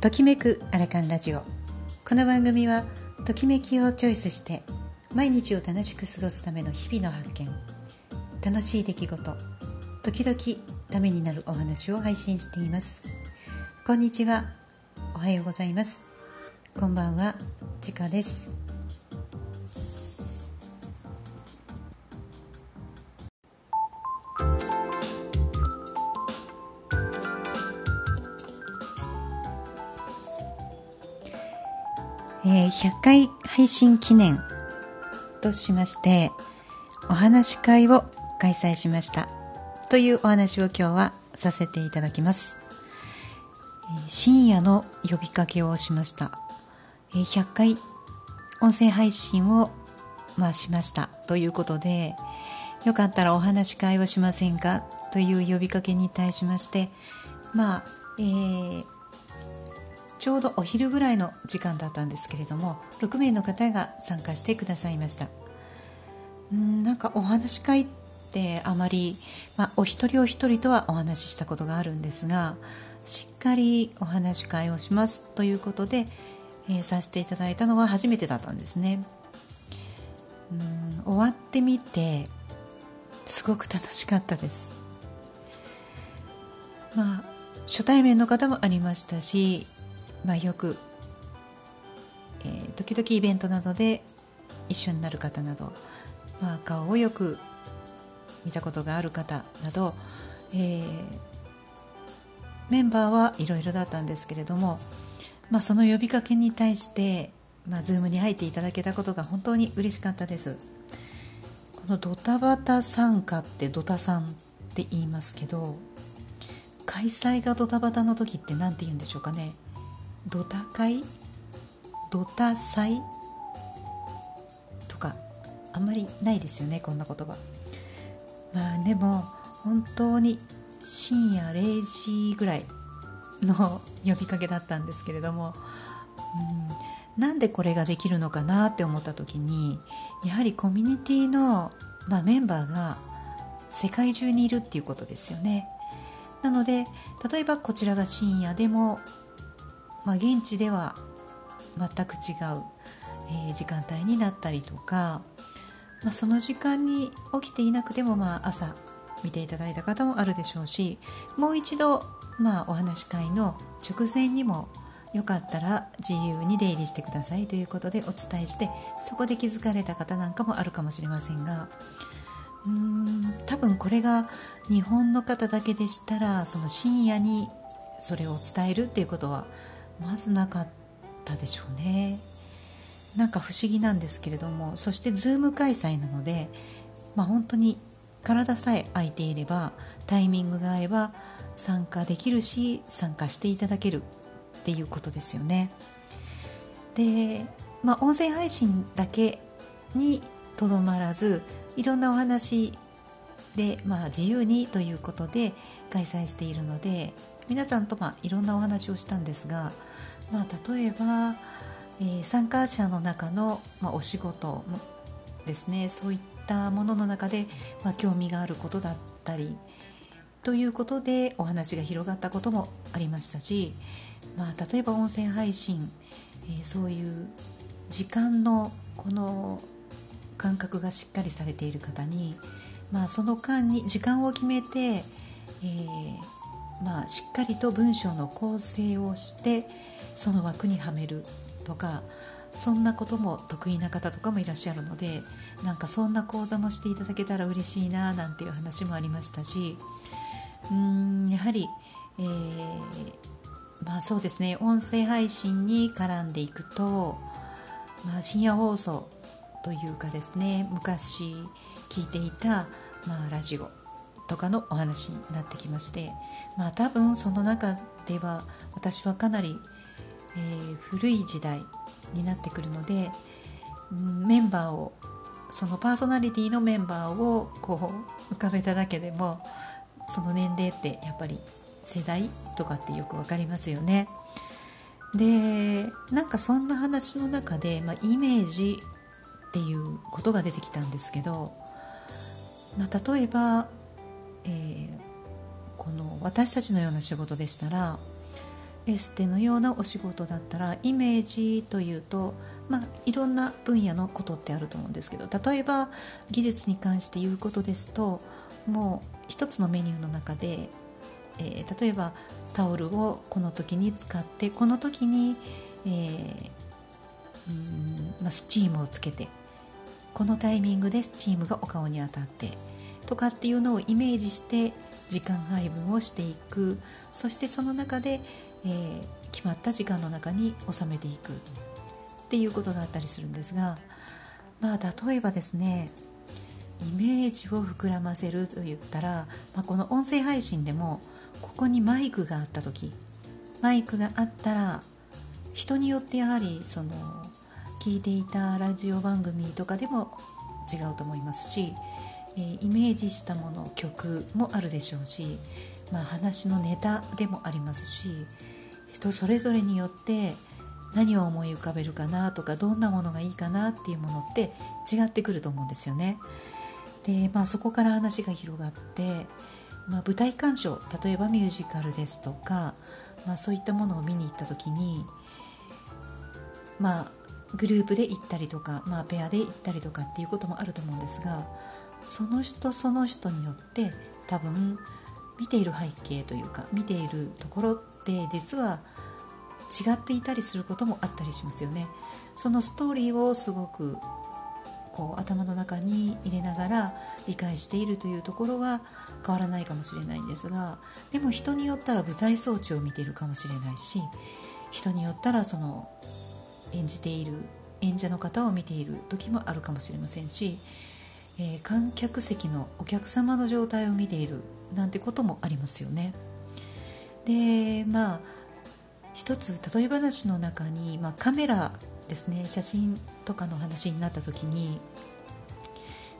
ときめくアラカンラジオ。この番組はときめきをチョイスして毎日を楽しく過ごすための日々の発見。楽しい出来事。時々ためになるお話を配信しています。こんにちは。おはようございます。こんばんは。ちかです。えー、100回配信記念としましてお話し会を開催しました。というお話を今日はさせていただきます、えー、深夜の呼びかけをしました、えー、100回音声配信をまあしました。ということでよかったらお話し会をしませんか？という呼びかけに対しましてまあえー、ちょうどお昼ぐらいの時間だったんですけれども6名の方が参加してくださいました。うんなんかお話し会ってあまり、まあ、お一人お一人とはお話ししたことがあるんですがしっかりお話し会をしますということで、えー、させていただいたのは初めてだったんですね。うん終わってみてすごく楽しかったです。まあ初対面の方もありましたしまあ、よく、えー、時々イベントなどで一緒になる方など、まあ、顔をよく見たことがある方など、えー、メンバーはいろいろだったんですけれども、まあ、その呼びかけに対して、まあ、Zoom に入っていただけたことが本当に嬉しかったです。このドタバタ参加ってドタさんって言いますけど開催がドタバタの時って何て言うんでしょうかねドタ会ドタ祭？とかあんまりないですよねこんな言葉。まあでも本当に深夜0時ぐらいの呼びかけだったんですけれども、うん、なんでこれができるのかなって思った時にやはりコミュニティのまあ、メンバーが世界中にいるっていうことですよね。なので例えばこちらが深夜でもまあ、現地では全く違う、えー、時間帯になったりとか、まあ、その時間に起きていなくても、まあ、朝見ていただいた方もあるでしょうしもう一度、まあ、お話し会の直前にもよかったら自由に出入りしてくださいということでお伝えしてそこで気づかれた方なんかもあるかもしれませんがうーん多分これが日本の方だけでしたらその深夜にそれを伝えるっていうことはまずなかったでしょうね。なんか不思議なんですけれどもそして Zoom 開催なので、まあ、本当に体さえ空いていればタイミングが合えば参加できるし参加していただけるっていうことですよね。で、まあ、音声配信だけにとどまらずいろんなお話で、まあ、自由にということで開催しているので皆さんとまあいろんなお話をしたんですがまあ、例えば、えー、参加者の中の、まあ、お仕事ですねそういったものの中で、まあ、興味があることだったりということでお話が広がったこともありましたし、まあ、例えば音声配信、えー、そういう時間のこの感覚がしっかりされている方に、まあ、その間に時間を決めて、えーまあ、しっかりと文章の構成をしてその枠にはめるとかそんなことも得意な方とかもいらっしゃるのでなんかそんな講座もしていただけたら嬉しいななんていう話もありましたしうーんやはり、えー、まあそうですね音声配信に絡んでいくと、まあ、深夜放送というかですね昔聞いていた、まあ、ラジオとかのお話になってきまして、まあ、多分その中では私はかなり、えー、古い時代になってくるので、メンバーをそのパーソナリティのメンバーをこう浮かべただけでもその年齢ってやっぱり世代とかってよく分かりますよね。でなんかそんな話の中で、まあ、イメージっていうことが出てきたんですけど、まあ、例えばえー、この私たちのような仕事でしたらエステのようなお仕事だったらイメージというと、まあ、いろんな分野のことってあると思うんですけど例えば技術に関して言うことですともう一つのメニューの中で、えー、例えばタオルをこの時に使ってこの時に、えーうんまあ、スチームをつけてこのタイミングでスチームがお顔に当たってとかっていうのをイメージして時間配分をしていく。そしてその中で、えー、決まった時間の中に収めていく。っていうことがあったりするんですがまあ例えばですねイメージを膨らませると言ったら、まあ、この音声配信でもここにマイクがあった時マイクがあったら人によってやはりその聞いていたラジオ番組とかでも違うと思いますし、え、イメージしたもの曲もあるでしょうし、まあ、話のネタでもありますし人それぞれによって何を思い浮かべるかなとかどんなものがいいかなっていうものって違ってくると思うんですよね。で、まあ、そこから話が広がって、まあ、舞台鑑賞例えばミュージカルですとか、まあ、そういったものを見に行った時に、まあ、グループで行ったりとか、まあ、ペアで行ったりとかっていうこともあると思うんですがその人その人によって多分見ている背景というか見ているところって実は違っていたりすることもあったりしますよね。そのストーリーをすごくこう頭の中に入れながら理解しているというところは変わらないかもしれないんですがでも人によったら舞台装置を見ているかもしれないし人によったらその演じている演者の方を見ている時もあるかもしれませんし、えー、観客席のお客様の状態を見ているなんてこともありますよね。でまあ一つ例え話の中に、まあ、カメラですね写真とかの話になった時に、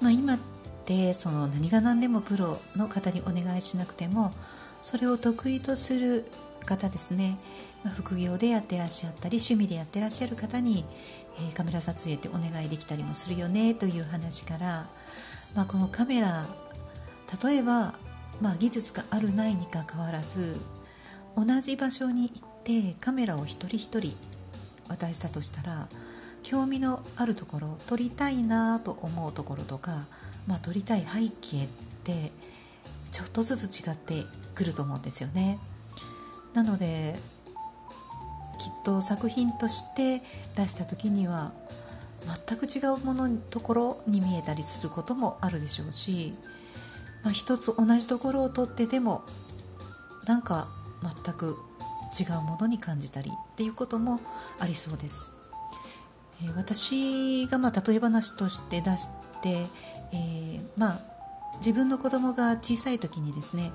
まあ、今ってその何が何でもプロの方にお願いしなくてもそれを得意とする方ですね、副業でやってらっしゃったり趣味でやってらっしゃる方に、えー、カメラ撮影ってお願いできたりもするよねという話から、まあ、このカメラ例えば、まあ、技術があるないにかかわらず同じ場所に行ってカメラを一人一人渡したとしたら興味のあるところ撮りたいなと思うところとか、まあ、撮りたい背景ってちょっとずつ違ってくると思うんですよね。なのできっと作品として出した時には全く違うものところに見えたりすることもあるでしょうし、まあ、一つ同じところを撮ってでもなんか全く違うものに感じたりっていうこともありそうです。えー、私がまあ例え話として出して、えー、まあ、自分の子供が小さい時にですね、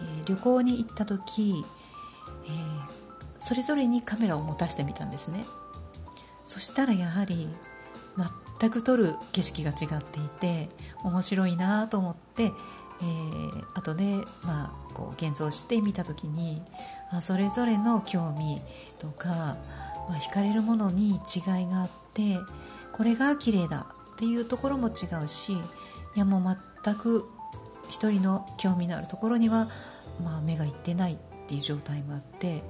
えー、旅行に行った時、えそれぞれにカメラを持たせてみたんですね。そしたらやはり全く撮る景色が違っていて面白いなと思って、えー、後で、まあ、こう現像してみた時にあそれぞれの興味とか、まあ、惹かれるものに違いがあってこれが綺麗だっていうところも違うしいやもう全く一人の興味のあるところには、まあ、目がいってないっていう状態もあって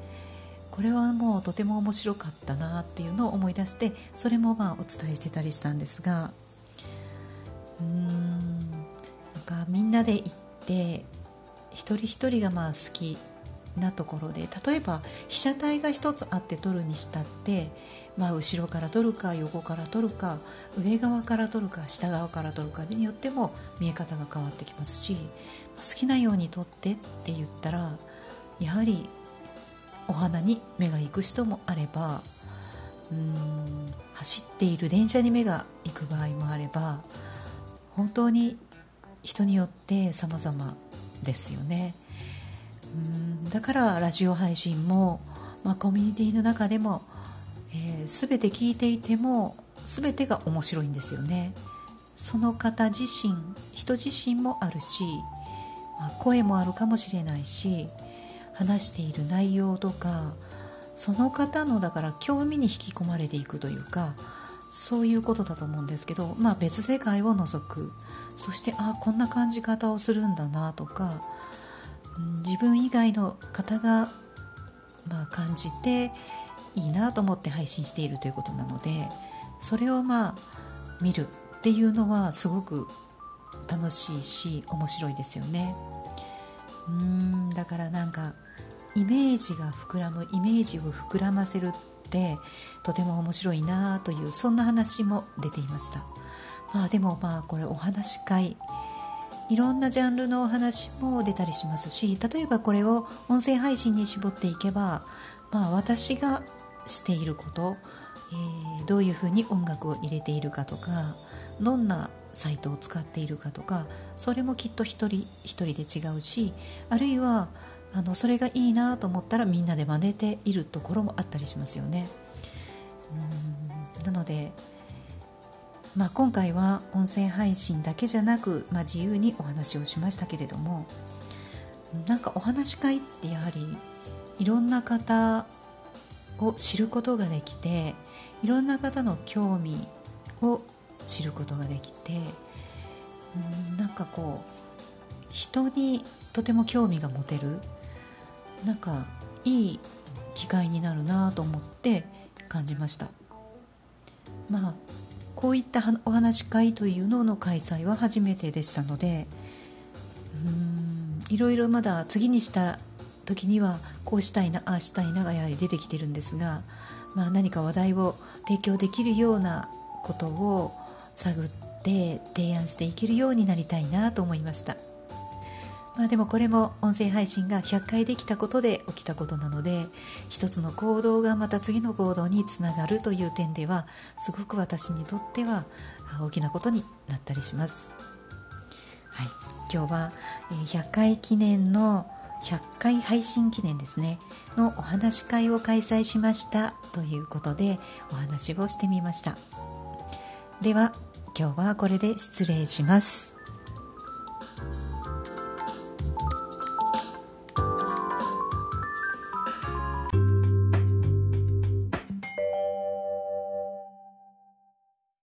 これはもうとても面白かったなっていうのを思い出してそれもまあお伝えしてたりしたんですがうーんなんかみんなで行って一人一人がまあ好きなところで例えば被写体が1つあって撮るにしたって、まあ、後ろから撮るか横から撮るか上側から撮るか下側から撮るかによっても見え方が変わってきますし好きなように撮ってって言ったらやはりお花に目が行く人もあればうーん走っている電車に目が行く場合もあれば本当に人によって様々ですよね。うん。だからラジオ配信も、まあ、コミュニティの中でも、えー、全て聞いていても全てが面白いんですよね。その方自身人自身もあるし、まあ、声もあるかもしれないし話している内容とかその方のだから興味に引き込まれていくというかそういうことだと思うんですけど、まあ、別世界を除く。そしてああこんな感じ方をするんだなとか自分以外の方がまあ、感じていいなと思って配信しているということなのでそれをまあ見るっていうのはすごく楽しいし面白いですよね。うんだからなんかイメージが膨らむイメージを膨らませるってとても面白いなというそんな話も出ていました。まあでもまあこれお話し会いろんなジャンルのお話も出たりしますし例えばこれを音声配信に絞っていけば、まあ、私がしていること、えー、どういうふうに音楽を入れているかとかどんなサイトを使っているかとかそれもきっと一人一人で違うしあるいはあのそれがいいなと思ったらみんなで真似ているところもあったりしますよね。うんなので、まあ、今回は音声配信だけじゃなく、まあ、自由にお話をしましたけれどもなんかお話し会ってやはりいろんな方を知ることができていろんな方の興味を知ることができてうんなんかこう人にとても興味が持てるなんかいい機会になるなと思って感じました。まあこういったお話し会というのの開催は初めてでしたのでうんいろいろまだ次にした時にはこうしたいなああしたいながやはり出てきてるんですが、まあ、何か話題を提供できるようなことを探って提案していけるようになりたいなと思いました。まあ、でもこれも音声配信が100回できたことで起きたことなので一つの行動がまた次の行動につながるという点ではすごく私にとっては大きなことになったりします。はい、今日は100回記念の100回配信記念ですね。のお話会を開催しました。ということでお話をしてみました。では今日はこれで失礼します。